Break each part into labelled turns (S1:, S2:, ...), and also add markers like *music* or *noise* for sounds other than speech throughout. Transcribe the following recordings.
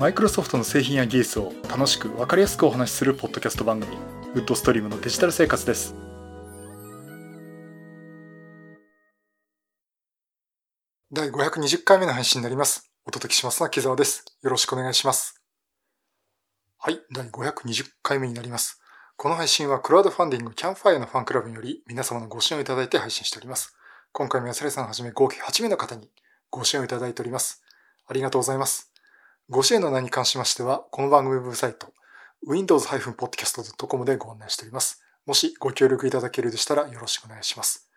S1: マイクロソフトの製品や技術を楽しく分かりやすくお話しするポッドキャスト番組ウッドストリームのデジタル生活です。第520回目の配信になります。お届けしますのは木澤です。よろしくお願いします。はい第520回目になります。この配信はクラウドファンディングキャンファイアのファンクラブにより皆様のご支援をいただいて配信しております。今回も安根さんはじめ合計8名の方にご支援をいただいております。ありがとうございます。ご支援の名に関しましては、この番組ウェブサイト、windows-podcast.com でご案内しております。もしご協力いただけるでしたらよろしくお願いします。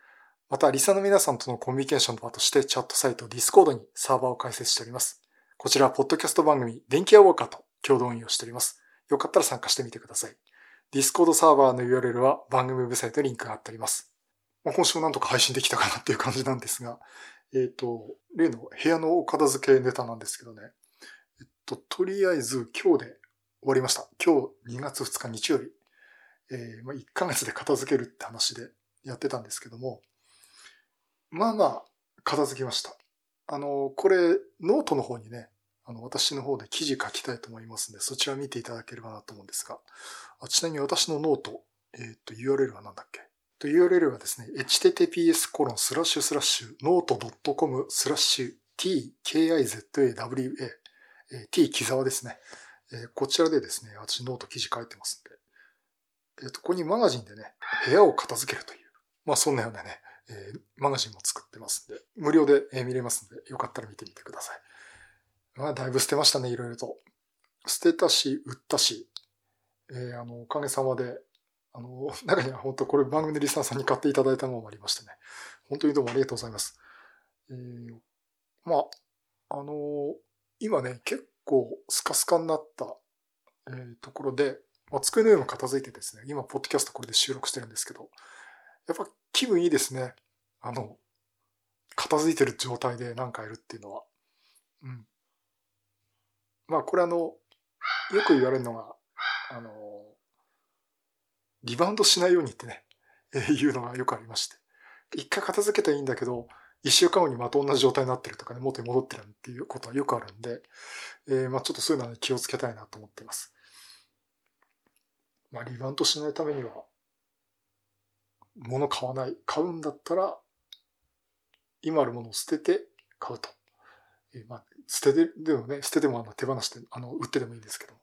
S1: また、リサの皆さんとのコミュニケーションの場としてチャットサイト Discord にサーバーを開設しております。こちら、ポッドキャスト番組、電気屋ウォーカーと共同運用しております。よかったら参加してみてください。Discord サーバーの URL は番組ウェブサイトにリンクが貼っております。まあ、今週もなんとか配信できたかなっていう感じなんですが、えっ、ー、と、例の部屋のお片付けネタなんですけどね、と、とりあえず今日で終わりました。今日2月2日日曜日。えー、まあ、1ヶ月で片付けるって話でやってたんですけども、まあまあ、片付きました。あの、これ、ノートの方にね、あの、私の方で記事書きたいと思いますので、そちら見ていただければなと思うんですが、あちなみに私のノート、えっ、ー、と、URL は何だっけ？と ?URL はですね、https コロンスラッシュスラッシュノート .com スラッシュ tkizawa え t 木沢ですね。えこちらでですね、私ノート記事書いてますんで、えっ、と、ここにマガジンでね、部屋を片付けるという、まあそんなようなね、えー、マガジンも作ってますんで、無料で見れますんで、よかったら見てみてください。まあだいぶ捨てましたね、いろいろと。捨てたし、売ったし、えー、あの、おかげさまで、あの、*laughs* 中には本当これ番組でリスナーさんに買っていただいたものもありましてね、本当にどうもありがとうございます。えー、まあ、あの今ね、結構スカスカになった、えー、ところで、まあ、机の上も片付いてですね、今、ポッドキャストこれで収録してるんですけど、やっぱ気分いいですね。あの、片付いてる状態で何かやるっていうのは。うん。まあ、これあの、よく言われるのが、あの、リバウンドしないようにってね、えー、いうのがよくありまして。一回片付けたらいいんだけど、一週間後にまた同じ状態になってるとかね、元に戻ってるっていうことはよくあるんで、えー、まあちょっとそういうのは、気をつけたいなと思っています。まあリバウンドしないためには、物買わない。買うんだったら、今あるものを捨てて買うと。えー、まあ捨ててでもね、捨ててもあの手放して、あの、売ってでもいいんですけども、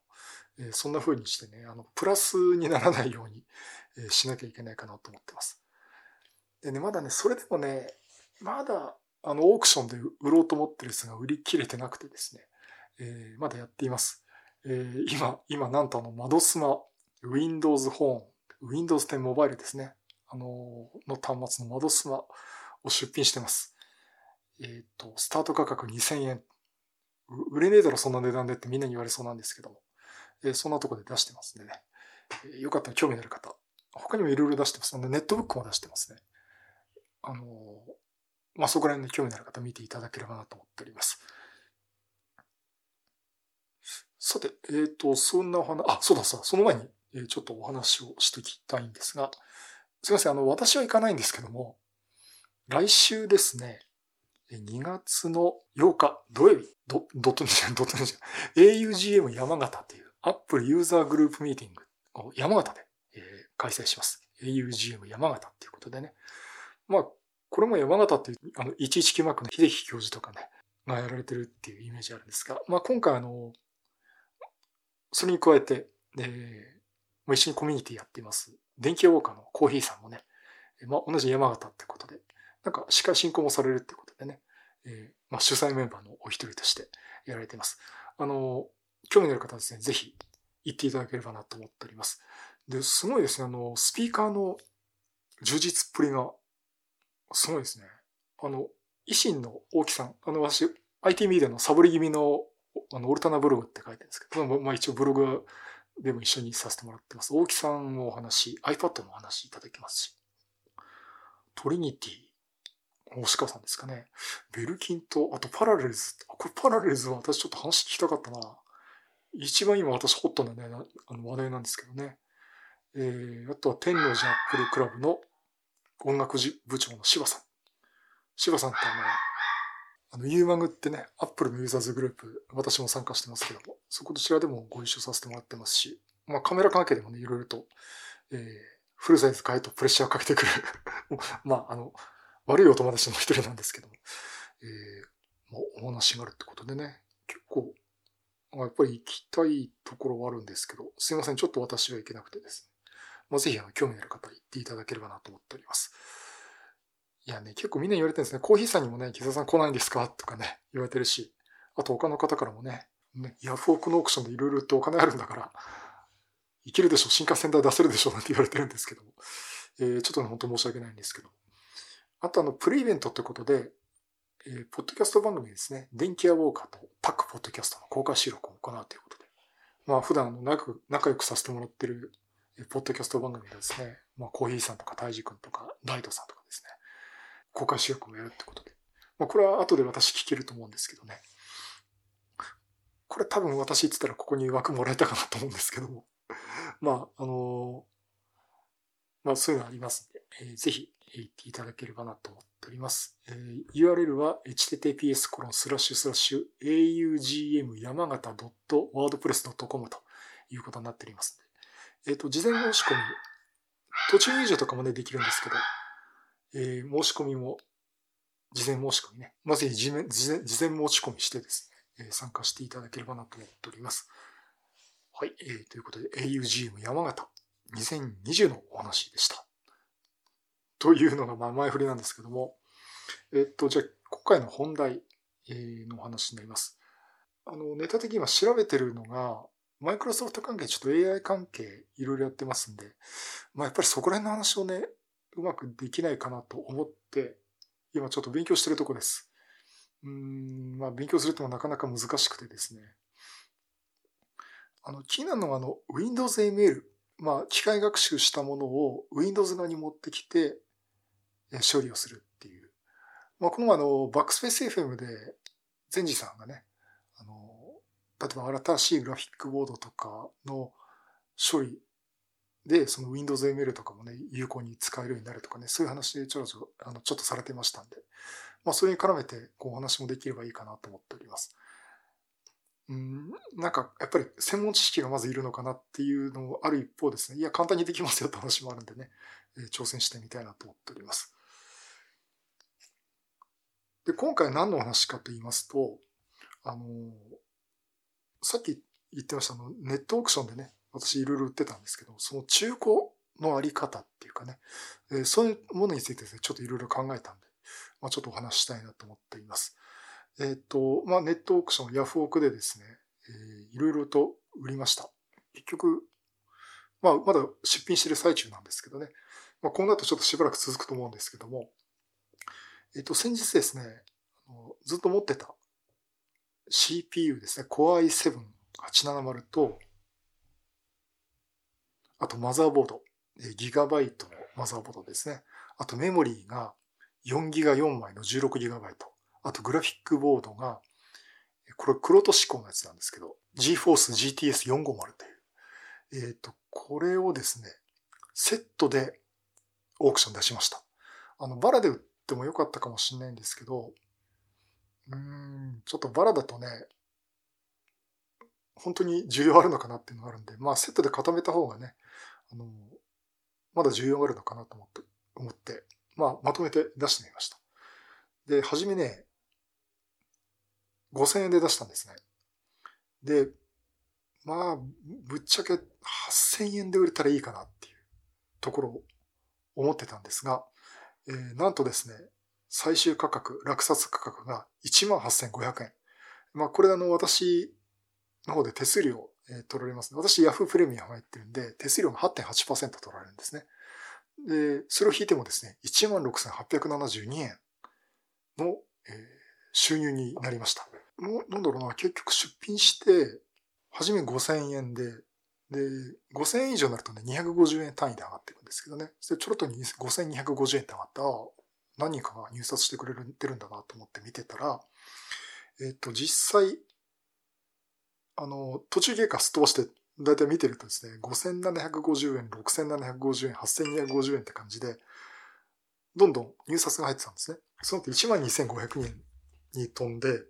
S1: えー、そんな風にしてね、あの、プラスにならないように、えー、しなきゃいけないかなと思ってます。でね、まだね、それでもね、まだ、あの、オークションで売ろうと思ってるやつが売り切れてなくてですね、えー、まだやっています。えー、今、今、なんとあの、窓スマ、Windows Phone、Windows 10モバイルですね。あの、の端末の窓スマを出品してます。えっ、ー、と、スタート価格2000円。売れねえだろ、そんな値段でってみんなに言われそうなんですけども。えー、そんなとこで出してますんでね。えー、よかったら興味のある方。他にもいろいろ出してますので。ネットブックも出してますね。あのまあ、そこら辺で興味のある方見ていただければなと思っております。さて、えっ、ー、と、そんなお話、あ、そうださ、その前に、えー、ちょっとお話をしておきたいんですが、すいません、あの、私は行かないんですけども、来週ですね、2月の8日土曜日、ドドットにじゃドットにじゃ augm 山形という Apple ユーザーグループミーティングを山形で、えー、開催します。augm 山形っていうことでね。まあ、これも山形っていう、あの、119マークの秀樹教授とかね、がやられてるっていうイメージあるんですが、まあ今回あの、それに加えて、えー、一緒にコミュニティやっています。電気ウォーカーのコーヒーさんもね、まあ同じ山形ってことで、なんか司会進行もされるってことでね、えー、まあ主催メンバーのお一人としてやられています。あの、興味のある方はですね、ぜひ行っていただければなと思っております。で、すごいですね、あの、スピーカーの充実っぷりがすごいですね。あの、維新の大木さん、あの、私、IT ミディアのサボり気味の、あの、オルタナブログって書いてるんですけど、まあ一応ブログでも一緒にさせてもらってます。大木さんのお話、iPad のお話いただきますし、トリニティ、星川さんですかね。 Belkin と、あと Parallels。あこれ Parallels は私ちょっと話聞きたかったな。一番今私ホットなね、あの話題なんですけどね。えー、あとは天王寺アップルクラブの音楽部長の柴さん。柴さんってあのあの、ユーマグってね、アップルのユーザーズグループ、私も参加してますけども、そこちらでもご一緒させてもらってますし、まあカメラ関係でもね、いろいろと、えー、フルサイズ買えとプレッシャーかけてくる *laughs* まあ、あの、悪いお友達の一人なんですけども、えー、まあ、お話があるってことでね、結構、やっぱり行きたいところはあるんですけど、すいません、ちょっと私は行けなくてですね。まあ、ぜひ、あの、興味のある方行っていただければなと思っております。いやね、結構みんな言われてるんですね。コーヒーさんにもね、木澤さん来ないんですか？とかね、言われてるし、あと他の方からもね、ねヤフオクのオークションでいろいろとお金あるんだから、いけるでしょ、新幹線代出せるでしょ、なんて言われてるんですけども。えー、ちょっとね、本当申し訳ないんですけど。あとあの、プレイベントってことで、えー、ポッドキャスト番組ですね、電気屋ウォーカーとタックポッドキャストの公開収録を行うということで、まあ普段の仲仲良くさせてもらってる、ポッドキャスト番組でですね、まあコーヒーさんとかタイジ君とかナイトさんとかですね、公開収録もやるってことで、まあこれは後で私聞けると思うんですけどね、これ多分私言ってたらここに枠もらえたかなと思うんですけども、まああのー、まあそういうのありますんで、えー、ぜひ行っていただければなと思っております。えー、URL は https コロンスラッシュスラッシュ augm 山形 .wordpress.com ということになっておりますので、えっ、ー、と、事前申し込み、途中入場とかもね、できるんですけど、えー、申し込みも、事前申し込みね、まず事前事前事前申し込みしてですね、え、参加していただければなと思っております。はい、えー、ということで augm 山形2020のお話でした。というのがまあ前振りなんですけども、えっと、じゃあ今回の本題のお話になります。あの、ネタ的には調べてるのが、マイクロソフト関係、ちょっと AI 関係いろいろやってますんで、まあやっぱりそこら辺の話をね、うまくできないかなと思って、今ちょっと勉強してるとこです。うん、まあ勉強するってもなかなか難しくてですね。あの、気になるのはあの、Windows ML、まあ機械学習したものを Windows 側に持ってきて、処理をするっていう。まあ、このあの、バックスペース FM で、ゼンジさんがね、例えば新しいグラフィックボードとかの処理で、その Windows ML とかもね、有効に使えるようになるとかね、そういう話でちょろちょろ、あの、ちょっとされてましたんで、まあ、それに絡めて、こう、お話もできればいいかなと思っております。うん、なんか、やっぱり専門知識がまずいるのかなっていうのもある一方ですね、いや、簡単にできますよって話もあるんでね、え、挑戦してみたいなと思っております。で、今回何の話かと言いますと、あの、さっき言ってましたの、ネットオークションでね、私いろいろ売ってたんですけど、その中古のあり方っていうかね、えー、そういうものについてですね、ちょっといろいろ考えたんで、まあ、ちょっとお話ししたいなと思っています。えっ、ー、と、まあ、ネットオークション、ヤフオクでですね、えー、いろいろと売りました。結局、まあ、まだ出品してる最中なんですけどね、まあ、今後だとちょっとしばらく続くと思うんですけども、えっ、と、先日ですね、ずっと持ってた CPU ですね、Core i7-870 と、あとマザーボード、ギガバイトのマザーボードですね。あとメモリーが4ギガ4枚の16ギガバイト。あとグラフィックボードが、これ黒と思考のやつなんですけど、GForce GTS450 という。えっ、ー、と、これをですね、セットでオークション出しました。あの、バラで売ってもよかったかもしれないんですけど、うん、ちょっとバラだとね、本当に需要あるのかなっていうのがあるんで、まあセットで固めた方がね、あの、まだ需要あるのかなと思って、思って、まあまとめて出してみました。で、はじめね、5000円で出したんですね。で、まあ、ぶっちゃけ8000円で売れたらいいかなっていうところを思ってたんですが、えー、なんとですね、最終価格、落札価格が18,500円。まあ、これあの、私の方で手数料、取られます、ね。私、ヤフープレミアム入ってるんで、手数料が8.8%取られるんですね。で、それを引いてもですね、16,872円の、えー、収入になりました。もう、なんだろうな、結局出品して、初め5000円で、で、5000円以上になるとね、250円単位で上がっていくんですけどね。それちょろっと5250円って上がった、何人かが入札してくれてるんだなと思って見てたら、えっ、と、実際、あの、途中経過すっ飛ばして、だいたい見てるとですね、5750円、6750円、8250円って感じで、どんどん入札が入ってたんですね。その後12500円に飛んで、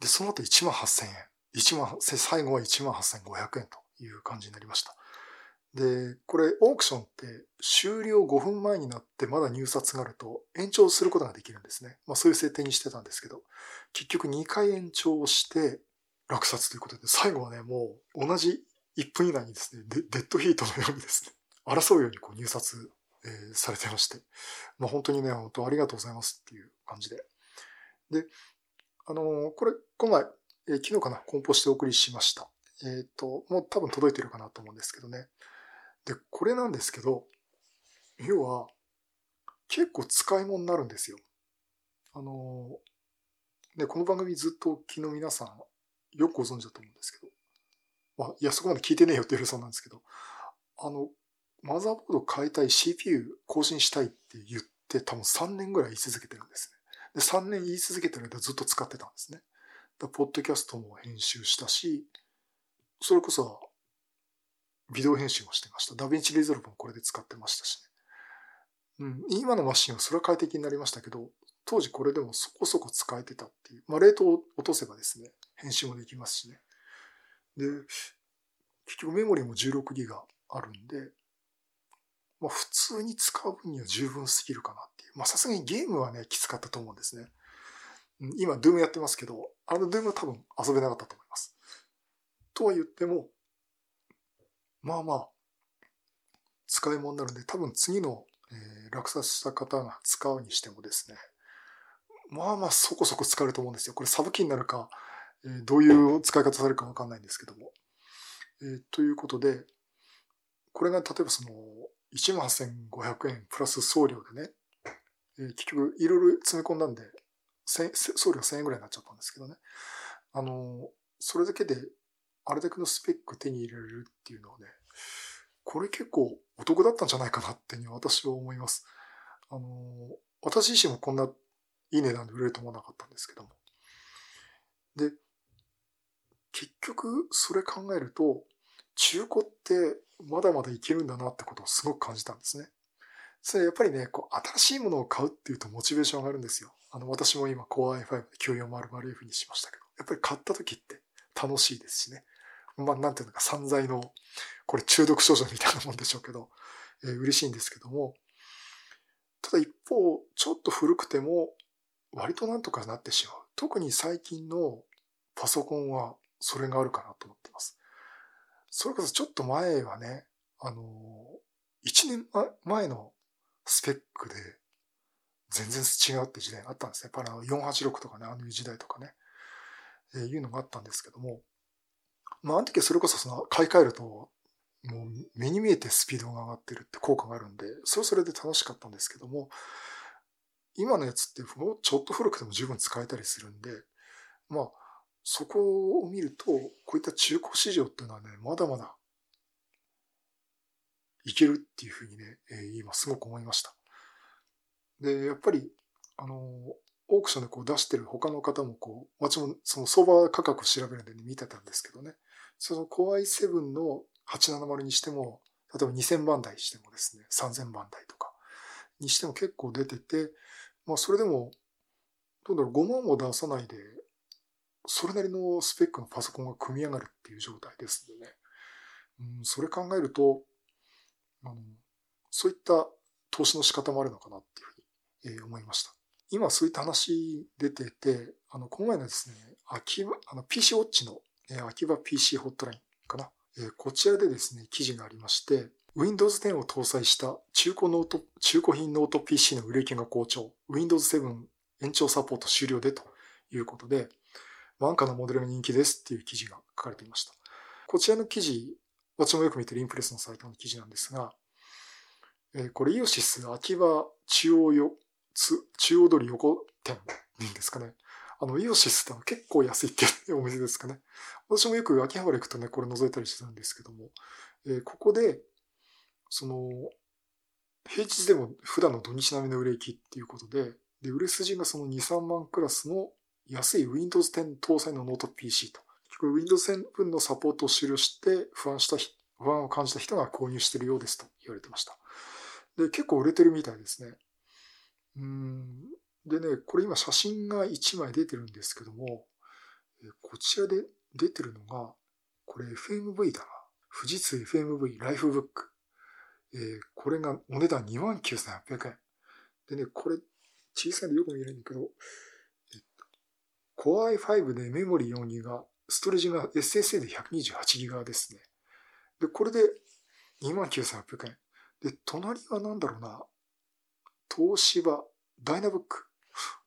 S1: で、その後1万8000円。1万、最後は1万8500円という感じになりました。で、これオークションって終了5分前になってまだ入札があると延長することができるんですね。まあそういう設定にしてたんですけど、結局2回延長して落札ということで、最後はね、もう同じ1分以内にですね、デッドヒートのようにですね、争うようにこう入札、えー、されてまして、まあ本当にね、本当ありがとうございますっていう感じで。で、あのー、これ、この前、えー、昨日かな、梱包してお送りしました。えっ、ー、と、もう多分届いてるかなと思うんですけどね。で、これなんですけど、要は、結構使い物になるんですよ。あの、ね、この番組ずっとお聞きの皆さん、よくご存知だと思うんですけど、まあ、いや、そこまで聞いてねえよって言われそうなんですけど、あの、マザーボード変えたい CPU 更新したいって言って多分3年ぐらい言い続けてるんですね。で、3年言い続けてる間ずっと使ってたんですね。だポッドキャストも編集したし、それこそビデオ編集もしてました。 DaVinci Resolve もこれで使ってましたしね。うん、今のマシンはそれは快適になりましたけど、当時これでもそこそこ使えてたっていう。まあ、冷凍を落とせばですね、編集もできますしね。で、結局メモリも16ギガあるんで、まあ、普通に使う分には十分すぎるかなっていう。まあ、さすがにゲームはね、きつかったと思うんですね。今、 DOOM やってますけど、あの DOOM は多分遊べなかったと思います。とは言っても、まあまあ、使い物になるんで、多分次の、えー、落札した方が使うにしてもですね、まあまあそこそこ使えると思うんですよ。これサブキになるか、えー、どういう使い方されるかわかんないんですけども。えー、ということで、これが例えばその、18,500円プラス送料でね、えー、結局いろいろ詰め込んだんで、送料1000円ぐらいになっちゃったんですけどね。あの、それだけであれだけのスペック手に入れるっていうのはね、これ結構お得だったんじゃないかなって私は思います。あの、私自身もこんないい値段で売れると思わなかったんですけども。で、結局それ考えると、中古ってまだまだいけるんだなってことをすごく感じたんですね。それやっぱりね、こう新しいものを買うっていうとモチベーション上がるんですよ。あの、私も今 Core i5 で 9400F にしましたけど、やっぱり買った時って楽しいですしね。まあ、なんていうのか、散財の、これ中毒症状みたいなもんでしょうけど、えー、嬉しいんですけども、ただ一方、ちょっと古くても、割となんとかなってしまう。特に最近のパソコンは、それがあるかなと思ってます。それこそちょっと前はね、あの1年前のスペックで全然違うって時代があったんですね。やっぱり486とかね、あの時代とかね。えー、いうのがあったんですけども、まあ、あの時はそれこそその買い替えると、もう目に見えてスピードが上がってるって効果があるんで、それそれで楽しかったんですけども、今のやつってもうちょっと古くても十分使えたりするんで、まあ、そこを見ると、こういった中古市場っていうのはね、まだまだいけるっていうふうにね、えー、今すごく思いました。で、やっぱり、あの、オークションでこう出してる他の方もこう、私もその相場価格を調べるんで、ね、見てたんですけどね、その Core i7 の870にしても、例えば2000番台してもですね、3000番台とかにしても結構出てて、まあそれでも、どうだろう、5万も出さないで、それなりのスペックのパソコンが組み上がるっていう状態ですんでね。うん、それ考えると、あの、そういった投資の仕方もあるのかなっていうふうに、えー、思いました。今そういった話出てて、あの、この前のですね、秋、あの、PC ウォッチの、え、秋葉 PC ホットラインかな。え、こちらでですね、記事がありまして、Windows 10を搭載した中古ノート、中古品ノート PC の売れ行きが好調。Windows 7延長サポート終了でということで、安価なモデルが人気ですっていう記事が書かれていました。こちらの記事、私もよく見てるインプレスのサイトの記事なんですが、え、これイオシスアキバ中央よ中央通り横店ですかね。あの、イオシスって結構安いっていうお店ですかね。私もよく秋葉原行くとね、これ覗いたりしてたんですけども、えー、ここで、その、平日でも普段の土日並みの売れ行きっていうことで、で、売れ筋がその2、3万クラスの安い Windows 10搭載のノート PC と。結局 Windows 10分のサポートを終了して不安した、不安を感じた人が購入しているようですと言われてました。で、結構売れてるみたいですね。うん、でね、これ今写真が1枚出てるんですけども、こちらで出てるのが、これ FMV だな。富士通 FMV ライフブック。えー、これがお値段29,800円。でね、これ小さいんでよく見えるんだけど、えっと、Core i5 でメモリー 4GB、ストレージが SSA で 128GB ですね。で、これで29,800円。で、隣は何だろうな。東芝、ダイナブック。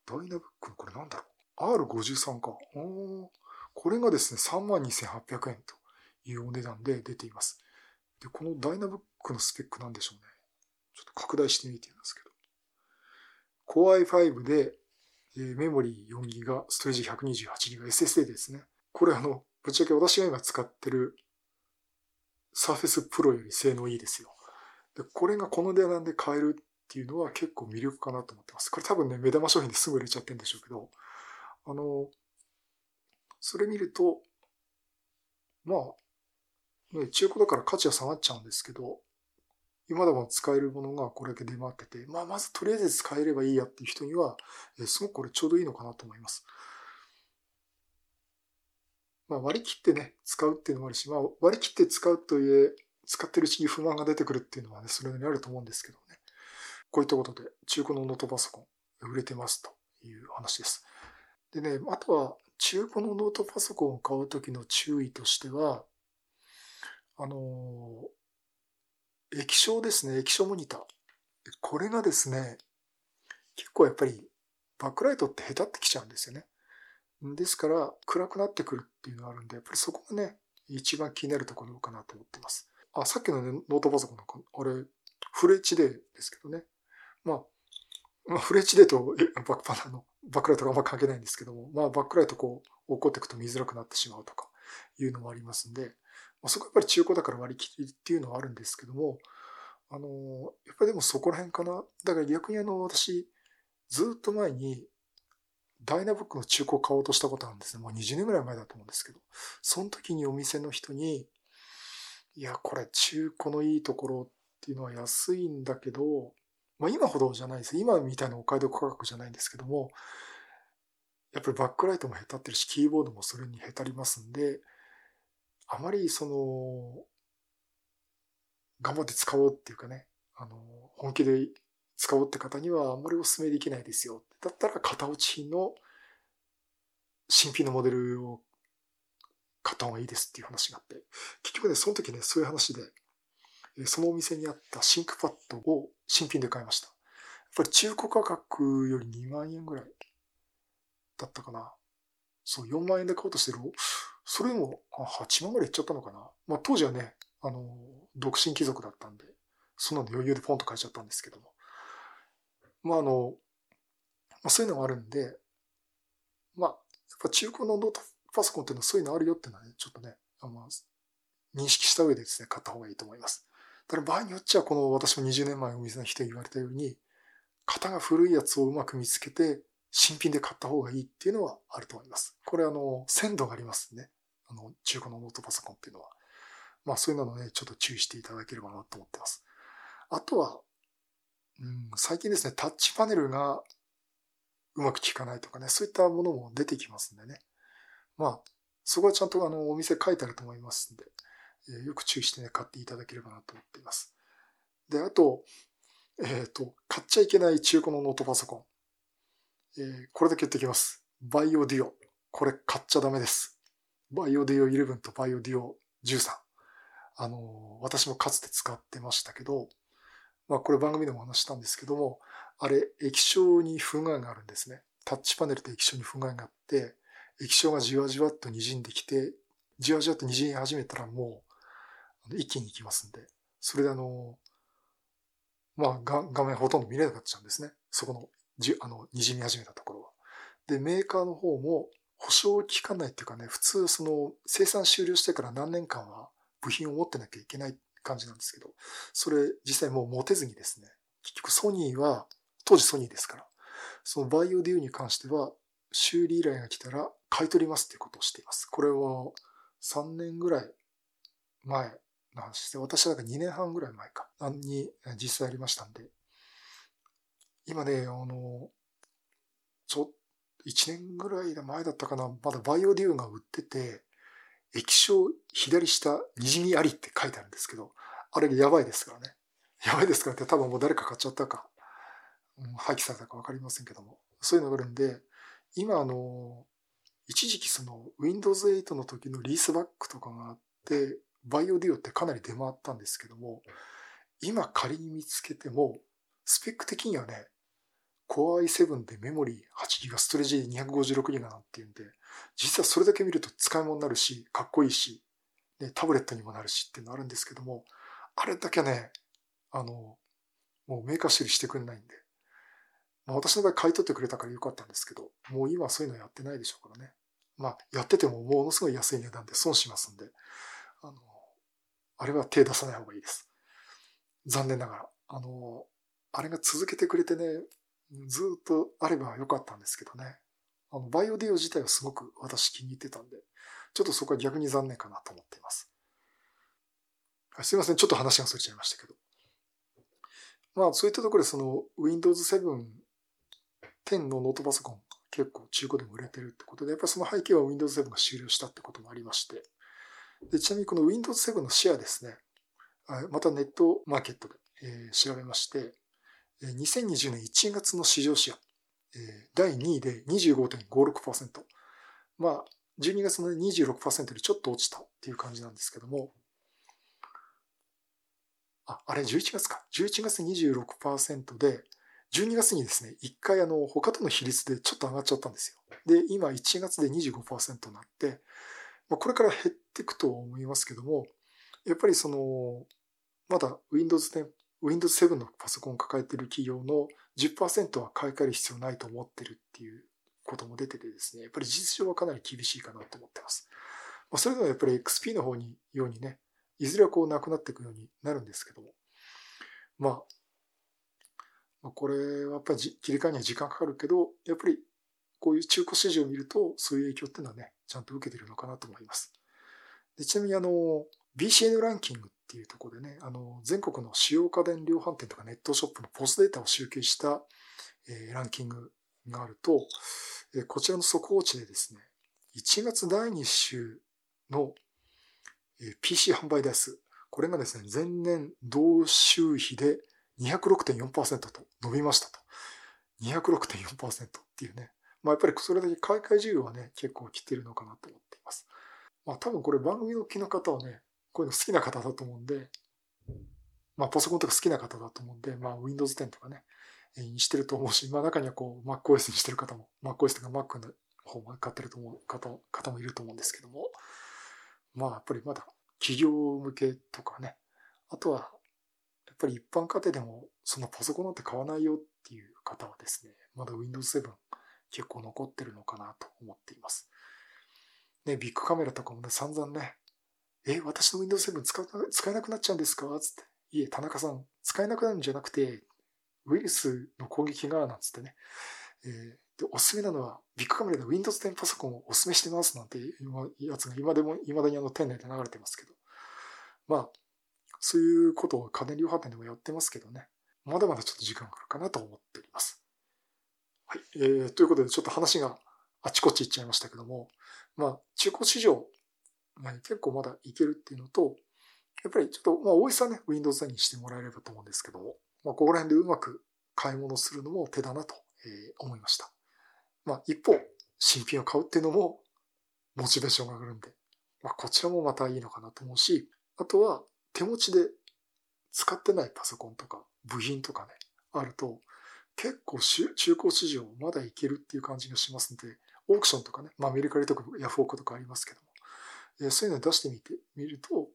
S1: ダイナブックのこれなんだろう？R53 か。おこれがですね、32,800円というお値段で出ています。で、このダイナブックのスペックなんでしょうね。ちょっと拡大してみてみますけど。Core i5 で、えー、メモリー 4GB、ストレージ 128GB、SSD ですね。これあの、ぶっちゃけ私が今使ってる Surface Pro より性能いいですよ。で、これがこの値段で買えるっていうのは結構魅力かなと思ってます。これ多分ね、目玉商品ですぐ売れちゃってるんでしょうけど、あの、それ見ると、まあ、ね、中古だから価値は下がっちゃうんですけど、今でも使えるものがこれだけ出回ってて、まあ、まずとりあえず使えればいいやっていう人には、えすごくこれちょうどいいのかなと思います。まあ、割り切ってね、使うっていうのもあるし、まあ、割り切って使うといえ、使ってるうちに不満が出てくるっていうのはね、それなりにあると思うんですけどね。こういったことで、中古のノートパソコン、売れてますという話です。でね、あとは、中古のノートパソコンを買うときの注意としては、あの液晶ですね、液晶モニター。これがですね、結構やっぱりバックライトって下手ってきちゃうんですよね。ですから、暗くなってくるっていうのがあるんで、やっぱりそこがね、一番気になるところかなと思ってます。あ、さっきのね、ノートパソコンなんか、あれ、フル HD ですけどね。まあ、まあ、フル HD とバックパナーのバックライトがあんま関係ないんですけども、まあ、バックライトこう、起こっていくと見づらくなってしまうとかいうのもありますんで、まあ、そこやっぱり中古だから割り切りっていうのはあるんですけども、あの、やっぱりでもそこら辺かな。だから逆にあの、私、ずっと前に、ダイナブックの中古を買おうとしたことあるんですね。もう20年ぐらい前だと思うんですけど。その時にお店の人に、いや、これ中古のいいところっていうのは安いんだけど、まあ今ほどじゃないです。今みたいなお買い得価格じゃないんですけども、やっぱりバックライトもへたってるし、キーボードもそれにへたりますんで、あまりその、頑張って使おうっていうかね、あの、本気で使おうって方にはあんまりお勧めできないですよ。だったら型落ち品の新品のモデルを買った方がいいですっていう話があって、結局ね、その時ね、そういう話で、そのお店にあったシンクパッドを新品で買いました。やっぱり中古価格より2万円ぐらいだったかな。そう、4万円で買おうとしてる。それでも8万ぐらいいっちゃったのかな。まあ当時はね、あの、独身貴族だったんで、そんなの余裕でポンと買えちゃったんですけども。まああの、まあ、そういうのがあるんで、まあ、やっぱ中古のノートパソコンっていうのはそういうのあるよっていうのはね、ちょっとね、あの認識した上でですね、買った方がいいと思います。だから場合によっちゃこの私も20年前お店の人に言われたように、型が古いやつをうまく見つけて、新品で買った方がいいっていうのはあると思います。これあの、鮮度がありますね。あの、中古のノートパソコンっていうのは。まあそういうのね、ちょっと注意していただければなと思ってます。あとは、うん、最近ですね、タッチパネルがうまく効かないとかね、そういったものも出てきますんでね。まあ、そこはちゃんとあの、お店書いてあると思いますんで、えー、よく注意してね、買っていただければなと思っています。で、あと、えっ、ー、と、買っちゃいけない中古のノートパソコン。えー、これだけ言ってきます。バイオデュオ。これ買っちゃダメです。バイオデュオ11とバイオデュオ13。あの、私もかつて使ってましたけど、まあこれ番組でも話したんですけども、あれ液晶に不具合があるんですね。タッチパネルと液晶に不具合があって、液晶がじわじわっと滲んできて、じわじわっと滲み始めたらもう一気に行きますんで、それであの、まあ画面ほとんど見れなくなっちゃうんですね。そこの、じあの、滲み始めたところは。で、メーカーの方も保証効かないっていうかね、普通その生産終了してから何年間は部品を持ってなきゃいけない感じなんですけど、それ実際もう持てずにですね、結局ソニーは、当時ソニーですから、そのバイオデューに関しては、修理依頼が来たら買い取りますっていうことをしています。これは3年ぐらい前の話で、私はなんか2年半ぐらい前か、に実際ありましたんで、今ね、あの、ちょ、1年ぐらい前だったかな、まだバイオデューが売ってて、液晶左下滲みありって書いてあるんですけど、あれやばいですからね。やばいですからって多分もう誰か買っちゃったか、うん、廃棄されたかわかりませんけども、そういうのがあるんで、今あの、一時期その Windows 8の時のリースバックとかがあって、バイオデュオってかなり出回ったんですけども、今仮に見つけても、スペック的にはね、Core i7 でメモリー 8GB、ストレージ 256GB なんていうんで、実はそれだけ見ると使い物になるし、かっこいいし、ね、タブレットにもなるしっていうのあるんですけども、あれだけね、あの、もうメーカー処理してくれないんで、まあ、私の場合買い取ってくれたからよかったんですけど、もう今そういうのやってないでしょうからね。まあ、やっててもものすごい安い値段で損しますんで、あの、あれは手出さない方がいいです。残念ながら。あの、あれが続けてくれてね、ずっとあればよかったんですけどね。あの、バイオディオ自体はすごく私気に入ってたんで、ちょっとそこは逆に残念かなと思っています。すいません、ちょっと話がそれちゃいましたけど。まあ、そういったところでその Windows 7 10のノートパソコン結構中古でも売れてるってことで、やっぱりその背景は Windows 7が終了したってこともありまして、でちなみにこの Windows 7のシェアですね、またネットマーケットで、えー、調べまして、2020年1月の市場シェア、えー、第2位で25.56%。まあ、12月の26%よりちょっと落ちたっていう感じなんですけども、あ、あれ11月か。11月26%で、12月にですね、一回あの、他との比率でちょっと上がっちゃったんですよ。で、今1月で25%になって、まあ、これから減っていくと思いますけども、やっぱりその、まだ Windows 10、Windows 7のパソコンを抱えている企業の10%は買い替える必要ないと思ってるっていうことも出ててですね、やっぱり事実上はかなり厳しいかなと思ってます。まあ、それでもやっぱり XP の方に、ようにね、いずれはこうなくなっていくようになるんですけども、まあ、これはやっぱり切り替えには時間かかるけど、やっぱりこういう中古市場を見ると、そういう影響っていうのはね、ちゃんと受けてるのかなと思います。でちなみにあの、BCN ランキングっていうところでね、あの、全国の主要家電量販店とかネットショップのポスデータを集計した、えー、ランキングがあると、えー、こちらの速報値でですね、1月第2週の、えー、PC 販売台数、これがですね、前年同週比で206.4%と伸びましたと。206.4%っていうね。まあやっぱりそれだけ買い替え需要はね、結構来てるのかなと思っています。まあ多分これ番組の気の方はね、こういうの好きな方だと思うんで、まあパソコンとか好きな方だと思うんで、まあ Windows 10とかね、にしてると思うし、まあ中にはこう MacOS にしてる方も、MacOS とか Mac の方も買ってると思う方方もいると思うんですけども、まあやっぱりまだ企業向けとかね、あとはやっぱり一般家庭でもそのパソコンなんて買わないよっていう方はですね、まだ Windows 7結構残ってるのかなと思っています。ね、ビッグカメラとかもね、散々ね、え、私の Windows 7使使えなくなっちゃうんですか？つって。いえ、田中さん、使えなくなるんじゃなくて、ウイルスの攻撃が、なんつってね。えー、で、おすすめなのは、ビッグカメラで Windows 10パソコンをおすすめしてますなんていうやつが今でも、未だにあの店内で流れてますけど。まあ、そういうことを家電量販店でもやってますけどね。まだまだちょっと時間かかるかなと思っております。はい。えー、ということでちょっと話があちこち行っちゃいましたけども、まあ、中古市場、まあ、結構まだいけるっていうのと、やっぱりちょっと、まあ、大いさんね、Windows 10にしてもらえればと思うんですけども、まあ、ここら辺でうまく買い物するのも手だなと、え思いました。まあ、一方、新品を買うっていうのも、モチベーションが上がるんで、まあ、こちらもまたいいのかなと思うし、あとは、手持ちで使ってないパソコンとか部品とかね、あると、結構中古市場まだいけるっていう感じがしますんで、オークションとかね、まあメリカでとかヤフオクとかありますけども、えー、そういうの出してみてみると、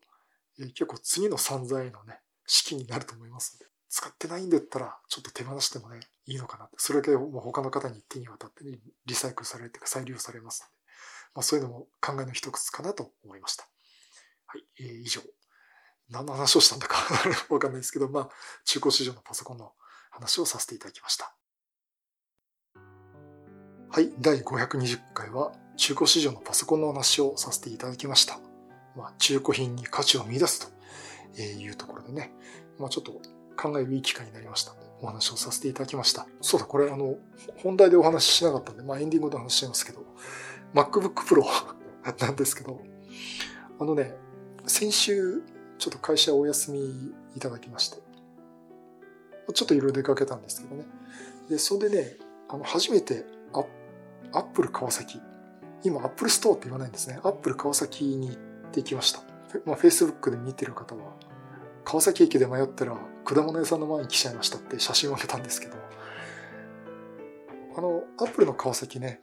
S1: えー、結構次の散財のね、資金になると思いますので、使ってないんだったら、ちょっと手放してもね、いいのかなって。それだけもう他の方に手に渡ってね、リサイクルされるというか再利用されますので、まあそういうのも考えの一つかなと思いました。はい、えー、以上、何の話をしたんだか *laughs* わかんないですけど、まあ、中古市場のパソコンの話をさせていただきました。はい、第520回は中古市場のパソコンの話をさせていただきました。まあ、中古品に価値を見出すというところでね、まあ、ちょっと考えるいい機会になりましたので、お話をさせていただきました。そうだ、これあの、本題でお話ししなかったんで、まあエンディングで話しちゃいますけど、MacBook Pro *laughs* なんですけど、あのね、先週、ちょっと会社お休みいただきまして、ちょっといろいろ出かけたんですけどね。で、それでね、あの、初めてアップル川崎、今アップルストアって言わないんですね。アップル川崎に行ってきました。まあ、Facebook で見てる方は、川崎駅で迷ったら果物屋さんの前に来ちゃいましたって写真をあげたんですけど、あの、アップルの川崎ね、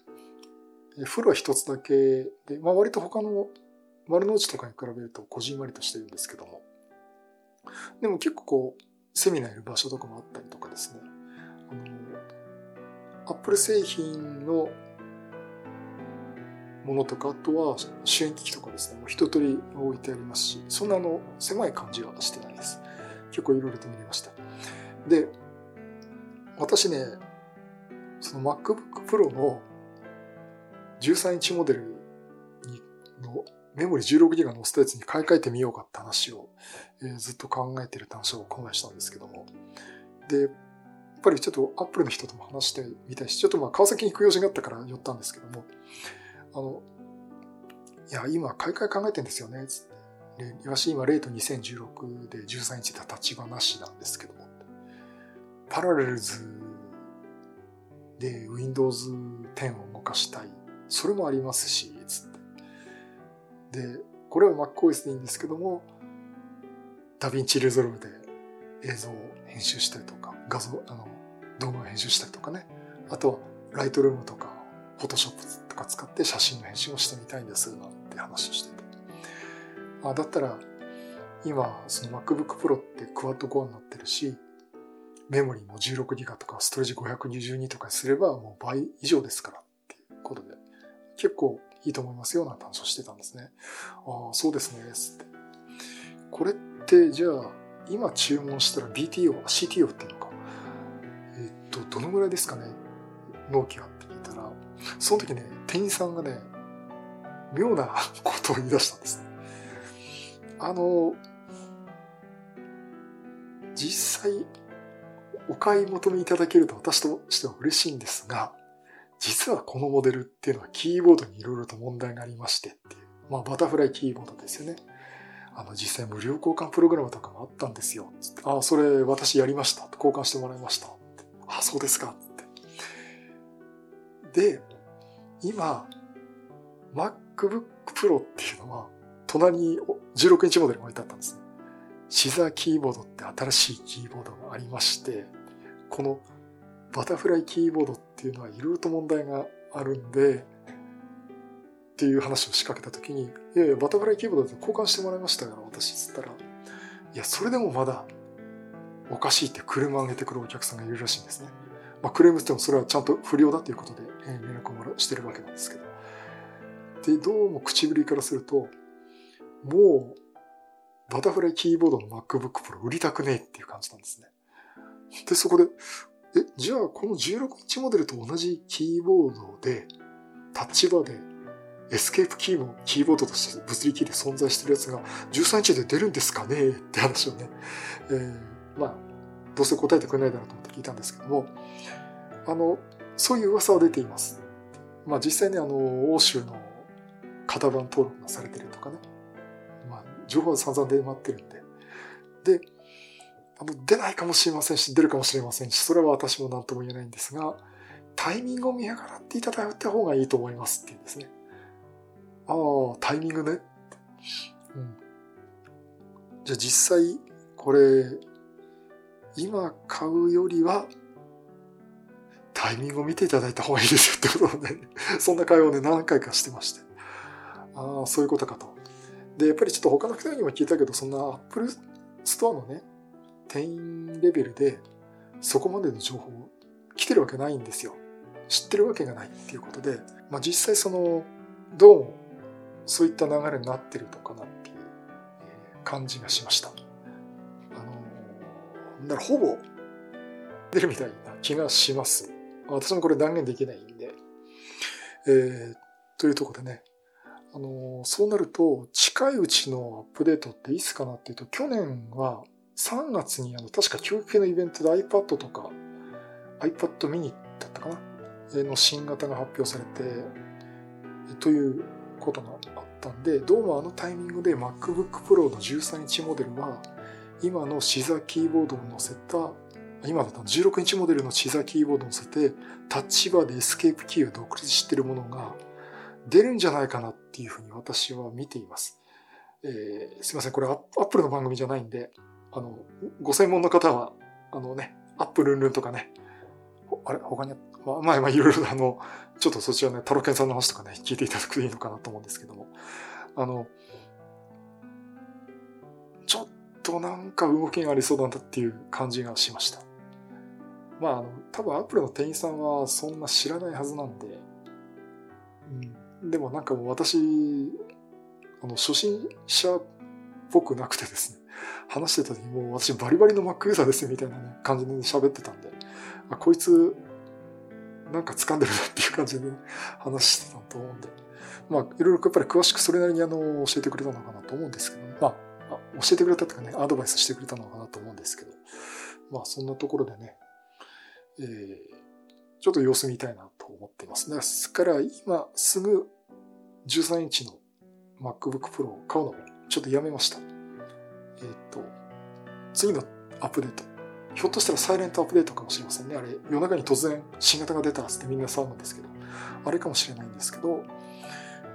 S1: フロアは一つだけで、まあ割と他の丸の内とかに比べるとこじんまりとしてるんですけども、でも結構こう、セミナーいる場所とかもあったりとかですね、あの、アップル製品のものとか、あとは支援機器とかですね、もう一通り置いてありますし、そんなあの、狭い感じはしてないです。結構いろいろと見れました。で、私ね、その MacBook Pro の13インチモデルのメモリ 16GB 載せたやつに買い替えてみようかって話を、えー、ずっと考えてるって話をこの前したんですけども。で、やっぱりちょっと Apple の人とも話してみたいし、ちょっとまあ川崎に行く用事があったから寄ったんですけども、あの、いや、今買い替え考えてんですよね、つって。で、わし今レート2016で13インチで立場なしなんですけども、パラレルズで Windows 10を動かしたい。それもありますし、つって。で、これは MacOS でいいんですけども、ダヴィンチレゾルブで映像を編集したりとか、画像、あの、動画を編集したりとかね。あとは、ライトルームとか、フォトショップとか使って写真の編集をしてみたいんです、なんて話をしてて。あ、だったら、今、その MacBook Pro ってクワッドコアになってるし、メモリーも 16GB とかストレージ522とかにすればもう倍以上ですからっていうことで、結構いいと思いますよなんて話をしてたんですね。ああ、そうですね、つって。これってじゃあ、今注文したら BTO、CTO っていうのか。えっと、どのぐらいですかね納期がって聞いたら、その時ね、店員さんがね、妙なことを言い出したんです。あの、実際、お買い求めいただけると私としては嬉しいんですが、実はこのモデルっていうのはキーボードにいろいろと問題がありましてっていう。まあ、バタフライキーボードですよね。あの、実際無料交換プログラムとかもあったんですよ。ああ、それ私やりました。交換してもらいました。ああ、そうですか。って。で、今、MacBook Pro っていうのは、隣に16インチモデルが置いてあったんですね。シザーキーボードって新しいキーボードがありまして、このバタフライキーボードっていうのはいろいろと問題があるんで、っていう話を仕掛けた時に、いやいや、バタフライキーボードで交換してもらいましたから、私、つったら、いや、それでもまだおかしいって車を上げてくるお客さんがいるらしいんですね。まあ、クレームしてもそれはちゃんと不良だということで、え連絡をしてるわけなんですけど。で、どうも口ぶりからすると、もう、バタフライキーボードの MacBook Pro 売りたくねえっていう感じなんですね。で、そこで、え、じゃあこの16インチモデルと同じキーボードで、タッチバーで、エスケープキーもキーボードとして物理キーで存在してるやつが13インチで出るんですかね？って話をね、えー、まあ、どうせ答えてくれないだろうと思って聞いたんですけども、あの、そういう噂は出ています。まあ実際にあの、欧州の型番登録がされてるとかね、まあ情報は散々出回ってるんで、で、あの、出ないかもしれませんし、出るかもしれませんし、それは私も何とも言えないんですが、タイミングを見計らっていただいた方がいいと思いますっていうんですね。ああ、タイミングね。うん。じゃあ実際、これ、今買うよりは、タイミングを見ていただいた方がいいですよってことで、ね、*laughs* そんな会話をね、何回かしてまして。ああ、そういうことかと。で、やっぱりちょっと他の人にも聞いたけど、そんな Apple ストアのね、店員レベルでそこまでの情報来てるわけないんですよ。知ってるわけがないっていうことで、まあ実際その、どうもそういった流れになってるのかなっていう感じがしました。あの、だからほぼ出るみたいな気がします。私もこれ断言できないんで。えー、というとこでね、あの、そうなると近いうちのアップデートっていつかなっていうと、去年は3月にあの、確か教育系のイベントで iPad とか、iPad mini だったかな？の新型が発表されて、ということがあったんで、どうもあのタイミングで MacBook Pro の13インチモデルは、今のシザーキーボードを載せた、今だと16インチモデルのシザーキーボードを載せて、タッチバーでエスケープキーを独立しているものが出るんじゃないかなっていうふうに私は見ています。えー、すいません、これアップルの番組じゃないんで、あの、ご専門の方は、あのね、アップルンルンとかね、あれ他に、まあ、まあ、いろいろあの、ちょっとそちらね、タロケンさんの話とかね、聞いていただくといいのかなと思うんですけども、あの、ちょっとなんか動きがありそうなんだっていう感じがしました。まあ、あの、多分アップルの店員さんはそんな知らないはずなんで、うん、でもなんかもう私、あの、初心者っぽくなくてですね、話してた時もう私バリバリの Mac ユーザーですみたいなね、感じで喋ってたんで、あこいつ、なんか掴んでるなっていう感じで、ね、話してたと思うんで、まあ、いろいろやっぱり詳しくそれなりにあの、教えてくれたのかなと思うんですけどね。まあ、教えてくれたとかね、アドバイスしてくれたのかなと思うんですけど、まあ、そんなところでね、えー、ちょっと様子見たいなと思っています。ですから今すぐ13インチの MacBook Pro を買うのもちょっとやめました。えっ、ー、と、次のアップデート。ひょっとしたらサイレントアップデートかもしれませんね。あれ、夜中に突然新型が出たってみんな騒ぐんですけど、あれかもしれないんですけど、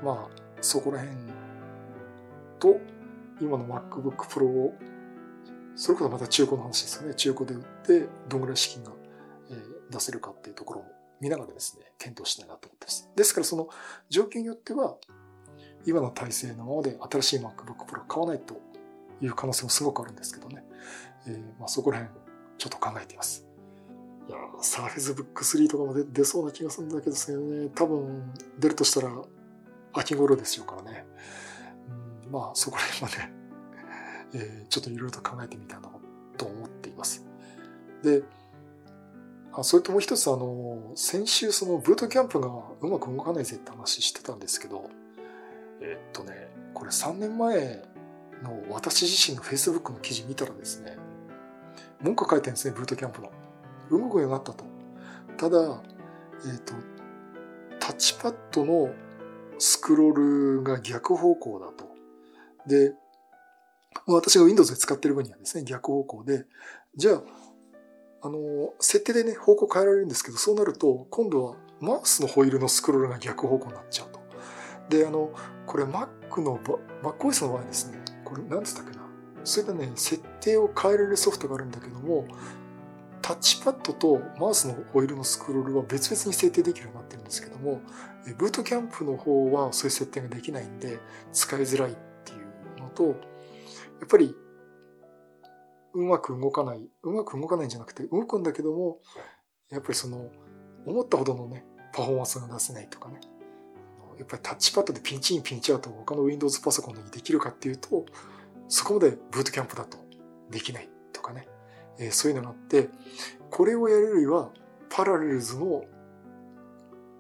S1: まあ、そこら辺と、今の MacBook Pro を、それこそまた中古の話ですよね。中古で売って、どんぐらい資金が出せるかっていうところも見ながらですね、検討したいなと思ってます。ですからその状況によっては、今の体制のままで新しい MacBook Pro 買わないという可能性もすごくあるんですけどね。えー、まあ、そこら辺ちょっと考えています。いやサーフェスブック3とかも出そうな気がするんだけどね、多分出るとしたら秋頃ですよからね。まあそこら辺はね、*laughs* えー、ちょっといろいろと考えてみたいなと思っています。で、あそれともう一つあの、先週そのブートキャンプがうまく動かないぜって話してたんですけど、えっとね、これ3年前の私自身の Facebook の記事見たらですね、文句書いてるんですね、ブートキャンプの。動くようになったと。ただ、えっ、と、タッチパッドのスクロールが逆方向だと。で、私が Windows で使ってる分にはですね、逆方向で、じゃあ、あの、設定でね、方向変えられるんですけど、そうなると、今度はマウスのホイールのスクロールが逆方向になっちゃうと。で、あの、これ Mac の、MacOS の場合ですね、これ何つったっけな？それでね、設定を変えられるソフトがあるんだけども、タッチパッドとマウスのホイールのスクロールは別々に設定できるようになってるんですけども、ブートキャンプの方はそういう設定ができないんで、使いづらいっていうのと、やっぱりうまく動かない、うまく動かないんじゃなくて、動くんだけども、やっぱりその、思ったほどのね、パフォーマンスが出せないとかね。やっぱりタッチパッドでピンチインピンチアウトを他の Windows パソコンでできるかっていうと、そこまでブートキャンプだとできないとかね。えー、そういうのがあって、これをやるよりは、パラレルズの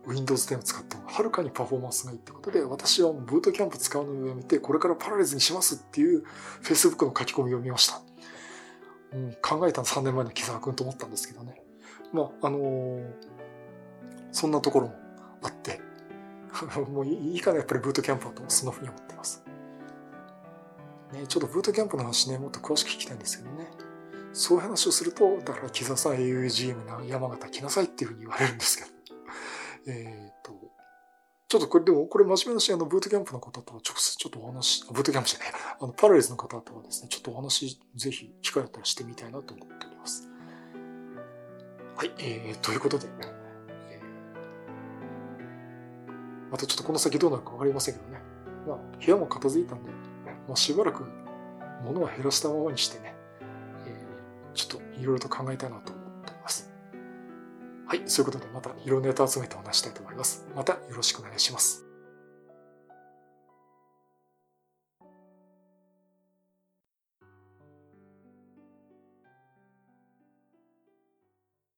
S1: Windows 10を使った方がはるかにパフォーマンスがいいってことで、私はブートキャンプ使うのをやめて、これからパラレルズにしますっていう Facebook の書き込みを見ました。うん、考えたの3年前の木沢くんと思ったんですけどね。まあ、あのー、そんなところもあって、*laughs* もういいかな、やっぱりブートキャンプだと、そんな風に思っています。ね、ちょっとブートキャンプの話ね、もっと詳しく聞きたいんですけどね。そういう話をすると、だから木沢さん AUGM な山形来なさいっていう風に言われるんですけど。えっと、ちょっとこれでも、これ真面目なし、あの、ブートキャンプの方とは直接ちょっとお話、ブートキャンプじゃない、あの、パラレルの方とはですね、ちょっとお話、ぜひ、機会あったらしてみたいなと思っております。はい、えー、ということで、またちょっとこの先どうなるか分かりませんけどね。まあ、部屋も片付いたんで、まあ、しばらく物は減らしたままにしてね、えー、ちょっといろいろと考えたいなと思っております。はい、そういうことでまたいろんなネタ集めてお話したいと思います。またよろしくお願いします。